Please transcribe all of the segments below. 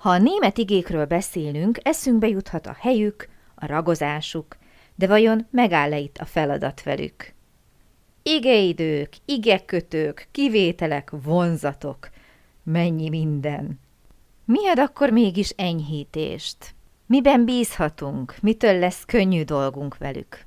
Ha a német igékről beszélünk, eszünkbe juthat a helyük, a ragozásuk, de vajon megáll-e itt a feladat velük? Igeidők, igekötők, kivételek, vonzatok, mennyi minden. Mi ad akkor mégis enyhítést? Miben bízhatunk? Mitől lesz könnyű dolgunk velük?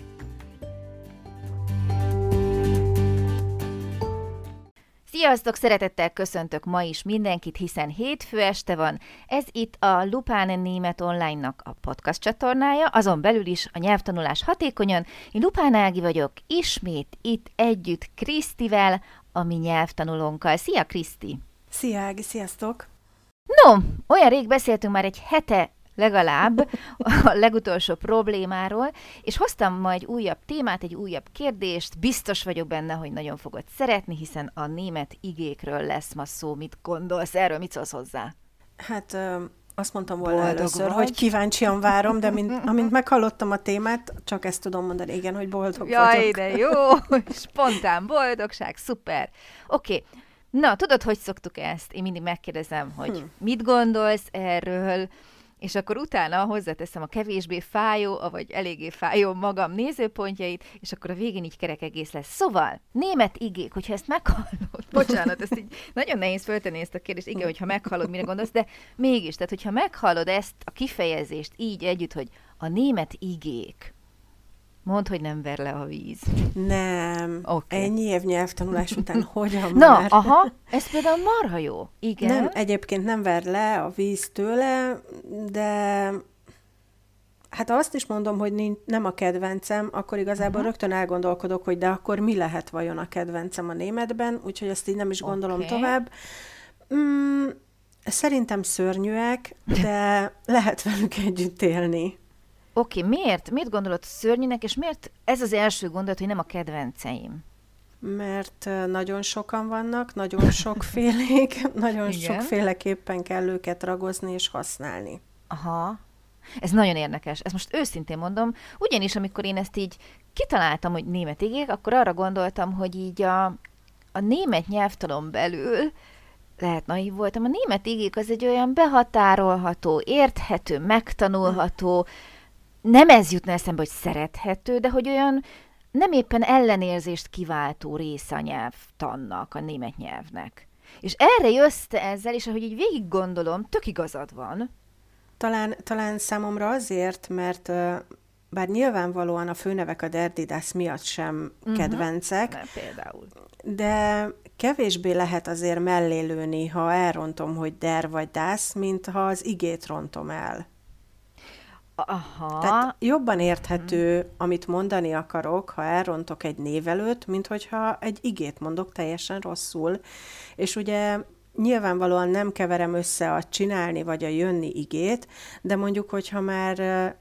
Sziasztok! Szeretettel köszöntök ma is mindenkit, hiszen hétfő este van. Ez itt a Lupán Német Online-nak a podcast csatornája, azon belül is a nyelvtanulás hatékonyan. Én Lupán Ági vagyok, ismét itt együtt Krisztivel, a mi nyelvtanulónkkal. Szia Kriszti! Szia Ági, sziasztok! No, olyan rég beszéltünk már egy hete legalább a legutolsó problémáról, és hoztam ma egy újabb témát, egy újabb kérdést. Biztos vagyok benne, hogy nagyon fogod szeretni, hiszen a német igékről lesz ma szó. Mit gondolsz erről? Mit szólsz hozzá? Hát azt mondtam volna boldog először, vagy? hogy kíváncsian várom, de mint, amint meghallottam a témát, csak ezt tudom mondani, igen, hogy boldog Jaj, vagyok. de jó! Spontán boldogság, szuper! Oké, okay. Na, tudod, hogy szoktuk ezt? Én mindig megkérdezem, hogy hm. mit gondolsz erről, és akkor utána hozzáteszem a kevésbé fájó, vagy eléggé fájó magam nézőpontjait, és akkor a végén így kerek egész lesz. Szóval, német igék, hogyha ezt meghallod, bocsánat, ezt így nagyon nehéz föltenni ezt a kérdést, igen, hogyha meghallod, mire gondolsz, de mégis, tehát hogyha meghallod ezt a kifejezést így együtt, hogy a német igék, Mondd, hogy nem ver le a víz. Nem. Okay. Ennyi év nyelvtanulás után hogyan Na, már? aha, ez például marha jó. Igen. Nem, egyébként nem ver le a víz tőle, de hát azt is mondom, hogy nincs, nem a kedvencem, akkor igazából uh-huh. rögtön elgondolkodok, hogy de akkor mi lehet vajon a kedvencem a németben, úgyhogy ezt így nem is gondolom okay. tovább. Mm, szerintem szörnyűek, de lehet velük együtt élni. Oké, okay, miért? Miért gondolod szörnyűnek, és miért ez az első gondolat, hogy nem a kedvenceim? Mert nagyon sokan vannak, nagyon sokfélék, nagyon Igen. sokféleképpen kell őket ragozni és használni. Aha. Ez nagyon érdekes. Ezt most őszintén mondom, ugyanis amikor én ezt így kitaláltam, hogy német igék, akkor arra gondoltam, hogy így a, a német nyelvtalon belül lehet naív voltam, a német igék az egy olyan behatárolható, érthető, megtanulható, nem ez jutna eszembe, hogy szerethető, de hogy olyan nem éppen ellenérzést kiváltó része a nyelvtannak, a német nyelvnek. És erre jössz te ezzel, és ahogy így végig gondolom, tök igazad van. Talán, talán számomra azért, mert bár nyilvánvalóan a főnevek a Derdidas miatt sem uh-huh. kedvencek, Nem, például. de kevésbé lehet azért mellélőni, ha elrontom, hogy der vagy dász, mint ha az igét rontom el. Aha. Tehát jobban érthető, hmm. amit mondani akarok, ha elrontok egy névelőt, mint hogyha egy igét mondok teljesen rosszul. És ugye nyilvánvalóan nem keverem össze a csinálni vagy a jönni igét, de mondjuk, hogyha már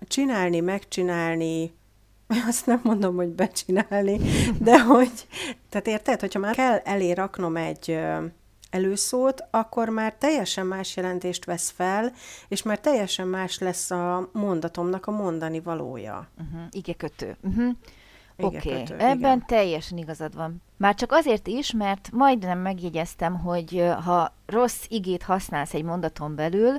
csinálni, megcsinálni, azt nem mondom, hogy becsinálni, de hogy, tehát érted, hogyha már kell elé raknom egy előszót, akkor már teljesen más jelentést vesz fel, és már teljesen más lesz a mondatomnak a mondani valója. Uh-huh. Igen, kötő. Uh-huh. Oké, okay. ebben igen. teljesen igazad van. Már csak azért is, mert majdnem megjegyeztem, hogy ha rossz igét használsz egy mondaton belül,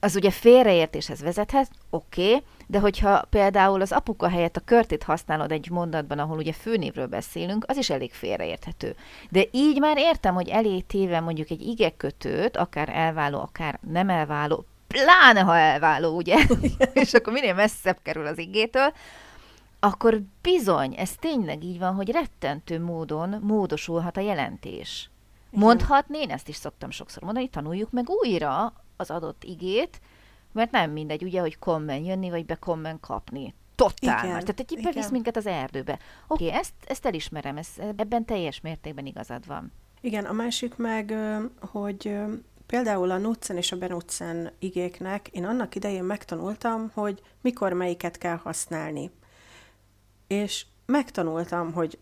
az ugye félreértéshez vezethet, oké, okay, de hogyha például az apuka helyett a körtét használod egy mondatban, ahol ugye főnévről beszélünk, az is elég félreérthető. De így már értem, hogy elé téve mondjuk egy igekötőt, akár elváló, akár nem elváló, pláne ha elváló, ugye, és akkor minél messzebb kerül az igétől, akkor bizony, ez tényleg így van, hogy rettentő módon módosulhat a jelentés. Mondhatni, én ezt is szoktam sokszor mondani, tanuljuk meg újra az adott igét, mert nem mindegy, ugye, hogy kommen jönni, vagy be kommen kapni. Totál igen, más. Tehát egy bevisz minket az erdőbe. Oké, okay, ezt, ezt elismerem, ez, ebben teljes mértékben igazad van. Igen, a másik meg, hogy Például a Nutzen és a Benutzen igéknek én annak idején megtanultam, hogy mikor melyiket kell használni. És megtanultam, hogy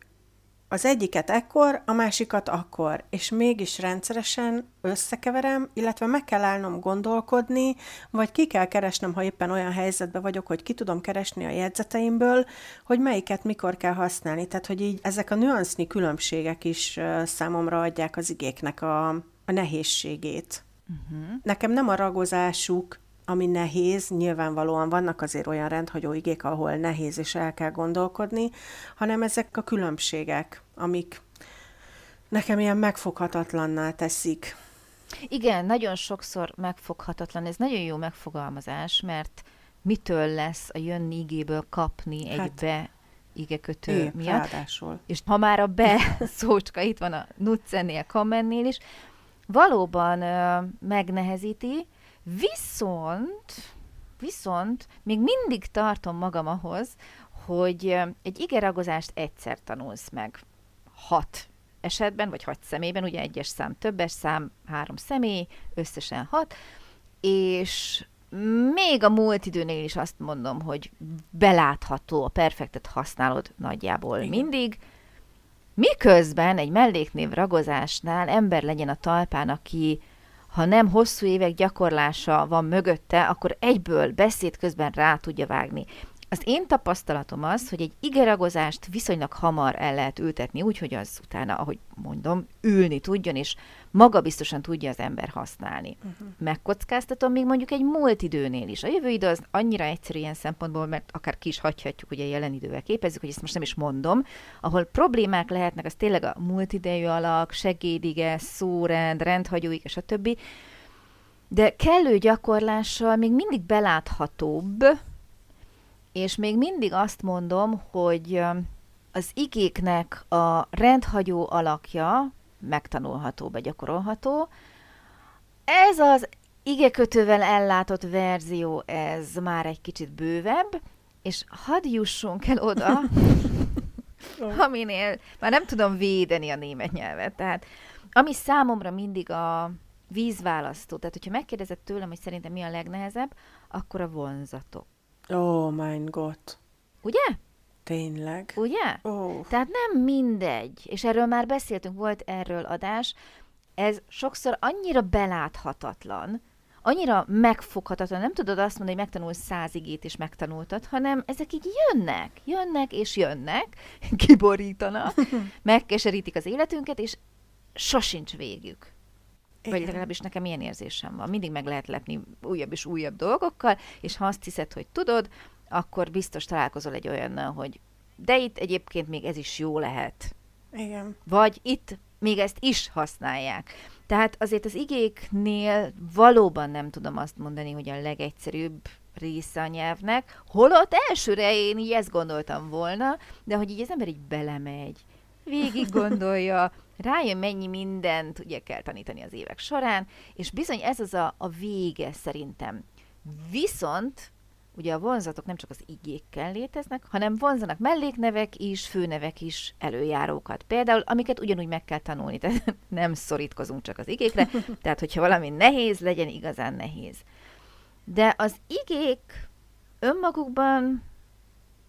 az egyiket ekkor, a másikat akkor, és mégis rendszeresen összekeverem, illetve meg kell állnom gondolkodni, vagy ki kell keresnem, ha éppen olyan helyzetben vagyok, hogy ki tudom keresni a jegyzeteimből, hogy melyiket mikor kell használni. Tehát, hogy így ezek a nüansznyi különbségek is számomra adják az igéknek a, a nehézségét. Uh-huh. Nekem nem a ragozásuk ami nehéz, nyilvánvalóan vannak azért olyan rendhagyó igék, ahol nehéz és el kell gondolkodni, hanem ezek a különbségek, amik nekem ilyen megfoghatatlanná teszik. Igen, nagyon sokszor megfoghatatlan. Ez nagyon jó megfogalmazás, mert mitől lesz a jönni igéből kapni egy hát, be igekötő é, miatt. Ráadásul. És ha már a be szócska itt van a Nutzennél, Kamennél is, valóban ö, megnehezíti, Viszont, viszont még mindig tartom magam ahhoz, hogy egy igeragozást egyszer tanulsz meg. Hat esetben, vagy hat személyben, ugye egyes szám többes szám, három személy, összesen hat, és még a múlt időnél is azt mondom, hogy belátható, a perfektet használod nagyjából Igen. mindig, miközben egy melléknév ragozásnál ember legyen a talpán, aki ha nem hosszú évek gyakorlása van mögötte, akkor egyből beszéd közben rá tudja vágni. Az én tapasztalatom az, hogy egy igeragozást viszonylag hamar el lehet ültetni, úgyhogy az utána, ahogy mondom, ülni tudjon, és maga biztosan tudja az ember használni. Uh-huh. Megkockáztatom még mondjuk egy múlt időnél is. A jövő idő az annyira egyszerű ilyen szempontból, mert akár ki is hagyhatjuk, ugye jelen idővel képezzük, hogy ezt most nem is mondom, ahol problémák lehetnek, az tényleg a múlt idejű alak, segédige, szórend, rendhagyóik, és a többi. De kellő gyakorlással még mindig beláthatóbb, és még mindig azt mondom, hogy az igéknek a rendhagyó alakja megtanulható, begyakorolható. Ez az igekötővel ellátott verzió, ez már egy kicsit bővebb, és hadd jussunk el oda, aminél már nem tudom védeni a német nyelvet. Tehát ami számomra mindig a vízválasztó, tehát hogyha megkérdezed tőlem, hogy szerintem mi a legnehezebb, akkor a vonzatok. Oh mein Gott. Ugye? Tényleg? Ugye? Oh. Tehát nem mindegy, és erről már beszéltünk, volt erről adás, ez sokszor annyira beláthatatlan, annyira megfoghatatlan, nem tudod azt mondani, hogy megtanulsz száz igét és megtanultad, hanem ezek így jönnek, jönnek és jönnek, kiborítanak, megkeserítik az életünket, és sosincs végük. Igen. Vagy legalábbis nekem ilyen érzésem van. Mindig meg lehet lepni újabb és újabb dolgokkal, és ha azt hiszed, hogy tudod, akkor biztos találkozol egy olyannal, hogy de itt egyébként még ez is jó lehet. Igen. Vagy itt még ezt is használják. Tehát azért az igéknél valóban nem tudom azt mondani, hogy a legegyszerűbb része a nyelvnek, holott elsőre én így ezt gondoltam volna, de hogy így az ember így belemegy, végig gondolja, rájön, mennyi mindent ugye kell tanítani az évek során, és bizony ez az a, a vége szerintem. Viszont ugye a vonzatok nem csak az igékkel léteznek, hanem vonzanak melléknevek is, főnevek is, előjárókat. Például, amiket ugyanúgy meg kell tanulni, tehát nem szorítkozunk csak az igékre, tehát hogyha valami nehéz, legyen igazán nehéz. De az igék önmagukban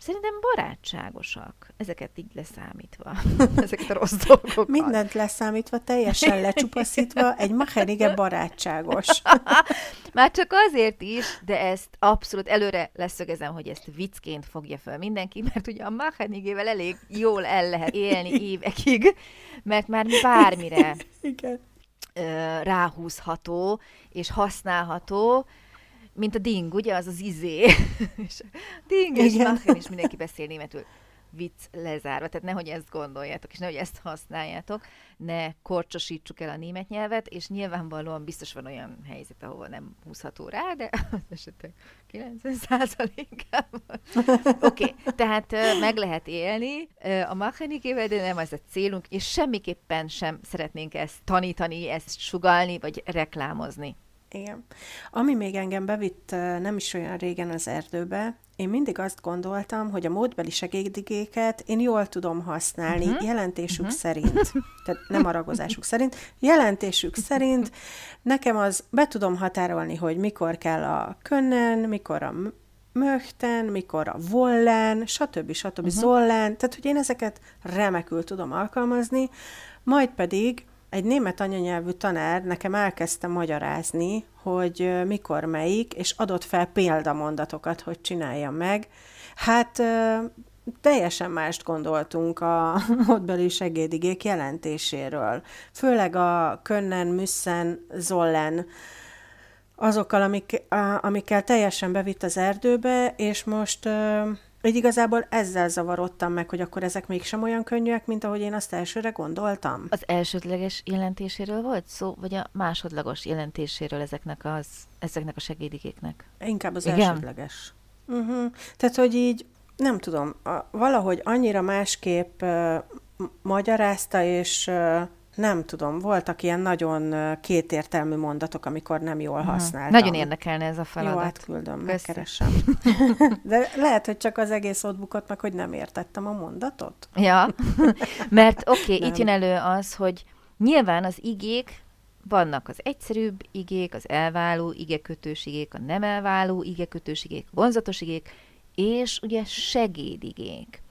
Szerintem barátságosak, ezeket így leszámítva, ezeket a rossz dolgokat. Mindent leszámítva, teljesen lecsupaszítva, egy machenige barátságos. Már csak azért is, de ezt abszolút előre leszögezem, hogy ezt viccként fogja fel mindenki, mert ugye a machenigével elég jól el lehet élni évekig, mert már bármire Igen. ráhúzható és használható, mint a ding, ugye, az az izé. és ding és machen, és mindenki beszél németül vicc lezárva, tehát nehogy ezt gondoljátok, és nehogy ezt használjátok, ne korcsosítsuk el a német nyelvet, és nyilvánvalóan biztos van olyan helyzet, ahol nem húzható rá, de az esetek 90 százalékában. Oké, okay, tehát meg lehet élni a machenikével, de nem az a célunk, és semmiképpen sem szeretnénk ezt tanítani, ezt sugalni, vagy reklámozni. Igen. Ami még engem bevitt nem is olyan régen az erdőbe, én mindig azt gondoltam, hogy a módbeli segédigéket én jól tudom használni, uh-huh. jelentésük uh-huh. szerint, tehát nem a ragozásuk szerint, jelentésük szerint nekem az be tudom határolni, hogy mikor kell a können, mikor a möchten, mikor a vollen, stb. stb. Uh-huh. zollen, tehát hogy én ezeket remekül tudom alkalmazni, majd pedig egy német anyanyelvű tanár nekem elkezdte magyarázni, hogy mikor melyik, és adott fel példamondatokat, hogy csináljam meg. Hát teljesen mást gondoltunk a módbeli segédigék jelentéséről. Főleg a können, müssen, zollen, azokkal, amik, amikkel teljesen bevitt az erdőbe, és most így igazából ezzel zavarodtam meg, hogy akkor ezek mégsem olyan könnyűek, mint ahogy én azt elsőre gondoltam. Az elsődleges jelentéséről volt szó, vagy a másodlagos jelentéséről ezeknek, az, ezeknek a segédikéknek? Inkább az Igen? elsődleges. Uh-huh. Tehát, hogy így, nem tudom, a, valahogy annyira másképp uh, magyarázta, és uh, nem tudom, voltak ilyen nagyon kétértelmű mondatok, amikor nem jól használtam. Nagyon érdekelne ez a feladat. Jó, átküldöm, megkeresem. De lehet, hogy csak az egész ott bukott meg, hogy nem értettem a mondatot. Ja, mert oké, okay, itt jön elő az, hogy nyilván az igék vannak az egyszerűbb igék, az elváló igekötős igék, a nem elváló igekötős igék, vonzatos igék, és ugye segédigék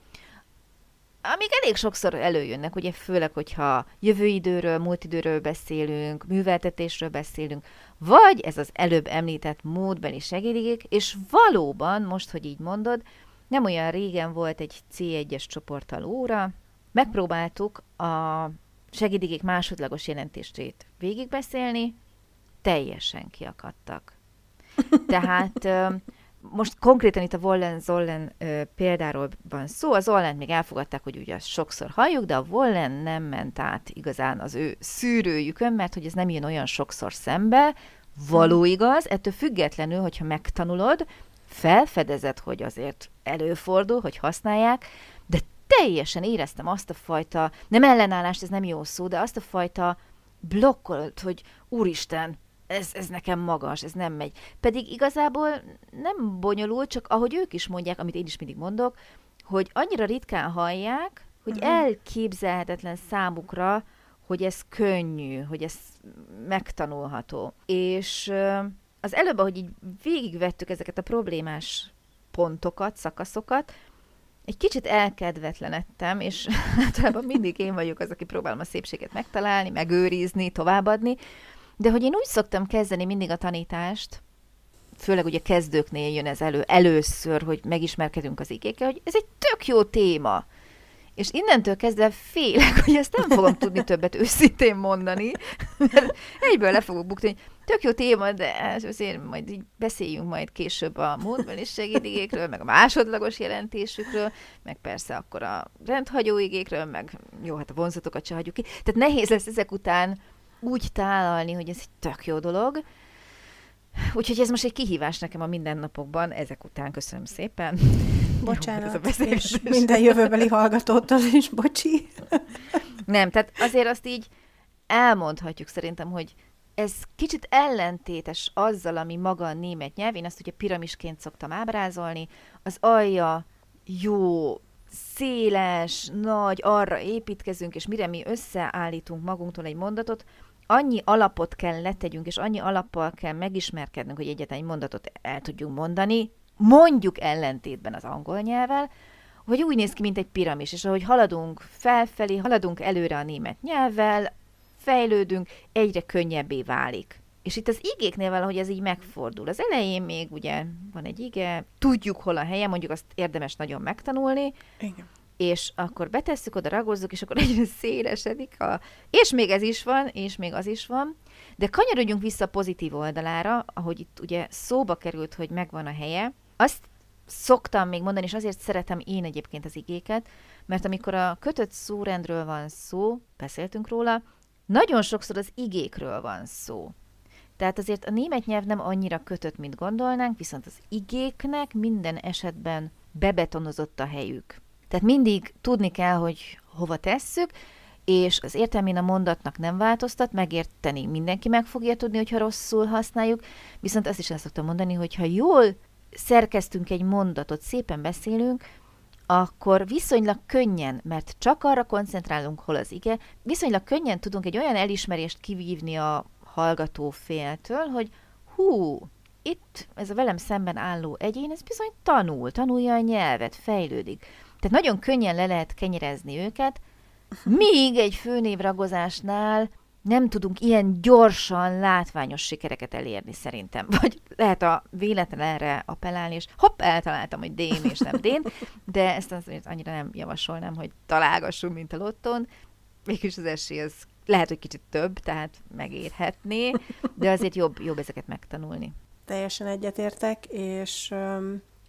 amik elég sokszor előjönnek, ugye főleg, hogyha jövő időről, múlt időről beszélünk, műveltetésről beszélünk, vagy ez az előbb említett módbeli segédigék, és valóban, most, hogy így mondod, nem olyan régen volt egy C1-es csoporttal óra, megpróbáltuk a segédigék másodlagos jelentését végigbeszélni, teljesen kiakadtak. Tehát most konkrétan itt a Wollen-Zollen példáról van szó. Az Zollen még elfogadták, hogy ugye sokszor halljuk, de a Wollen nem ment át igazán az ő szűrőjükön, mert hogy ez nem jön olyan sokszor szembe, való hmm. igaz, ettől függetlenül, hogyha megtanulod, felfedezed, hogy azért előfordul, hogy használják, de teljesen éreztem azt a fajta, nem ellenállást, ez nem jó szó, de azt a fajta blokkolt, hogy úristen, ez, ez nekem magas, ez nem megy. Pedig igazából nem bonyolult, csak ahogy ők is mondják, amit én is mindig mondok, hogy annyira ritkán hallják, hogy uh-huh. elképzelhetetlen számukra, hogy ez könnyű, hogy ez megtanulható. És az előbb, ahogy így végigvettük ezeket a problémás pontokat, szakaszokat, egy kicsit elkedvetlenedtem, és általában mindig én vagyok az, aki próbálom a szépséget megtalálni, megőrizni, továbbadni, de hogy én úgy szoktam kezdeni mindig a tanítást, főleg ugye kezdőknél jön ez elő először, hogy megismerkedünk az igékkel, hogy ez egy tök jó téma. És innentől kezdve félek, hogy ezt nem fogom tudni többet őszintén mondani, mert egyből le fogok bukni, tök jó téma, de azért majd így beszéljünk majd később a módbeli segédigékről, meg a másodlagos jelentésükről, meg persze akkor a rendhagyó igékről, meg jó, hát a vonzatokat se hagyjuk ki. Tehát nehéz lesz ezek után úgy tálalni, hogy ez egy tök jó dolog. Úgyhogy ez most egy kihívás nekem a mindennapokban, ezek után köszönöm szépen. Bocsánat, jó, és minden jövőbeli hallgatótól is, bocsi. Nem, tehát azért azt így elmondhatjuk szerintem, hogy ez kicsit ellentétes azzal, ami maga a német nyelv. Én azt ugye piramisként szoktam ábrázolni. Az alja jó, széles, nagy, arra építkezünk, és mire mi összeállítunk magunktól egy mondatot, annyi alapot kell letegyünk, és annyi alappal kell megismerkednünk, hogy egyetlen egy mondatot el tudjunk mondani, mondjuk ellentétben az angol nyelvvel, hogy úgy néz ki, mint egy piramis, és ahogy haladunk felfelé, haladunk előre a német nyelvvel, fejlődünk, egyre könnyebbé válik. És itt az igéknél valahogy ez így megfordul. Az elején még ugye van egy ige, tudjuk hol a helye, mondjuk azt érdemes nagyon megtanulni, Igen és akkor betesszük oda, ragozzuk, és akkor egyre szélesedik a... És még ez is van, és még az is van. De kanyarodjunk vissza a pozitív oldalára, ahogy itt ugye szóba került, hogy megvan a helye. Azt szoktam még mondani, és azért szeretem én egyébként az igéket, mert amikor a kötött szórendről van szó, beszéltünk róla, nagyon sokszor az igékről van szó. Tehát azért a német nyelv nem annyira kötött, mint gondolnánk, viszont az igéknek minden esetben bebetonozott a helyük. Tehát mindig tudni kell, hogy hova tesszük, és az értelmén a mondatnak nem változtat, megérteni mindenki meg fogja tudni, hogyha rosszul használjuk, viszont azt is el szoktam mondani, hogy ha jól szerkeztünk egy mondatot, szépen beszélünk, akkor viszonylag könnyen, mert csak arra koncentrálunk, hol az ige, viszonylag könnyen tudunk egy olyan elismerést kivívni a hallgató féltől, hogy hú, itt ez a velem szemben álló egyén, ez bizony tanul, tanulja a nyelvet, fejlődik. Tehát nagyon könnyen le lehet kenyerezni őket, míg egy főnévragozásnál nem tudunk ilyen gyorsan, látványos sikereket elérni szerintem. Vagy lehet a véletlen erre appellálni, és hopp, eltaláltam, hogy Dén és nem Dén, de ezt azért annyira nem javasolnám, hogy találgassunk, mint a lotton. Mégis az esély az lehet, hogy kicsit több, tehát megérhetné, de azért jobb, jobb ezeket megtanulni. Teljesen egyetértek, és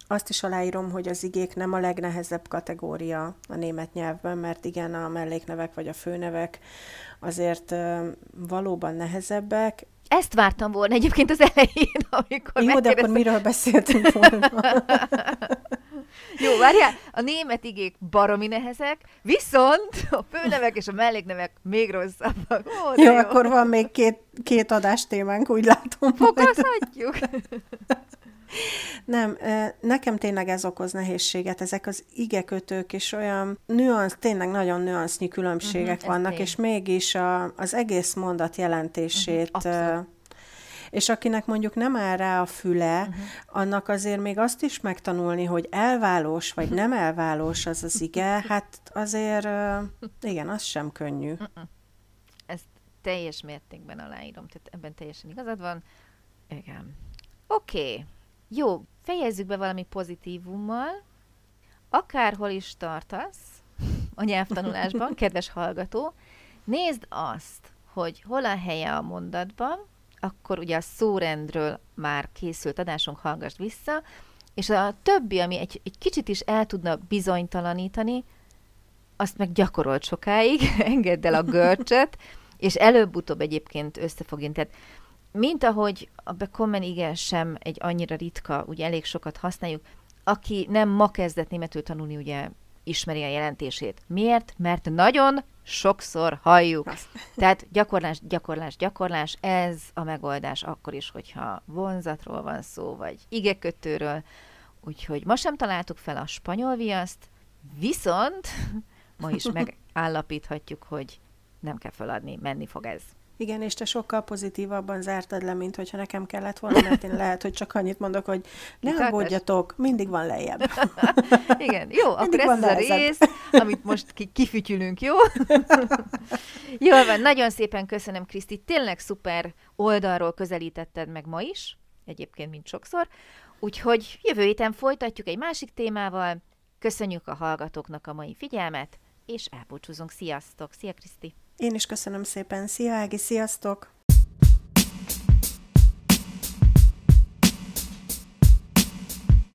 azt is aláírom, hogy az igék nem a legnehezebb kategória a német nyelvben, mert igen, a melléknevek vagy a főnevek azért valóban nehezebbek. Ezt vártam volna egyébként az elején, amikor Jó, de akkor miről beszéltünk volna? Jó, várjál, a német igék baromi nehezek, viszont a főnevek és a melléknevek még rosszabbak. Ó, jó, jó, akkor van még két, két adástémánk, úgy látom. Fokozhatjuk. Nem, nekem tényleg ez okoz nehézséget, ezek az igekötők és olyan nüansz, tényleg nagyon nüansznyi különbségek uh-huh, vannak, és mégis a, az egész mondat jelentését uh-huh, és akinek mondjuk nem áll rá a füle, uh-huh. annak azért még azt is megtanulni, hogy elválós vagy nem elválós az az ige, hát azért igen, az sem könnyű. Uh-uh. Ezt teljes mértékben aláírom, tehát ebben teljesen igazad van. Igen. Oké. Okay. Jó, fejezzük be valami pozitívummal. Akárhol is tartasz a nyelvtanulásban, kedves hallgató, nézd azt, hogy hol a helye a mondatban, akkor ugye a szórendről már készült adásunk hallgass vissza, és a többi, ami egy, egy kicsit is el tudna bizonytalanítani, azt meg gyakorolt sokáig, engedd el a görcset, és előbb-utóbb egyébként össze fog jönni. Tehát mint ahogy a common igen sem egy annyira ritka, ugye elég sokat használjuk, aki nem ma kezdett németül tanulni, ugye ismeri a jelentését. Miért? Mert nagyon sokszor halljuk. Tehát gyakorlás, gyakorlás, gyakorlás, ez a megoldás akkor is, hogyha vonzatról van szó, vagy igekötőről. Úgyhogy ma sem találtuk fel a spanyol viaszt, viszont ma is megállapíthatjuk, hogy nem kell feladni, menni fog ez. Igen, és te sokkal pozitívabban zártad le, mint hogyha nekem kellett volna, mert én lehet, hogy csak annyit mondok, hogy ne aggódjatok, mindig van lejjebb. Igen, jó, mindig akkor ez az a rész, amit most ki- kifütyülünk, jó? Jól van, nagyon szépen köszönöm, Kriszti, tényleg szuper oldalról közelítetted meg ma is, egyébként, mint sokszor, úgyhogy jövő héten folytatjuk egy másik témával, köszönjük a hallgatóknak a mai figyelmet, és elbúcsúzunk. Sziasztok! Szia, Kriszti! Én is köszönöm szépen. Szia, Ági, sziasztok!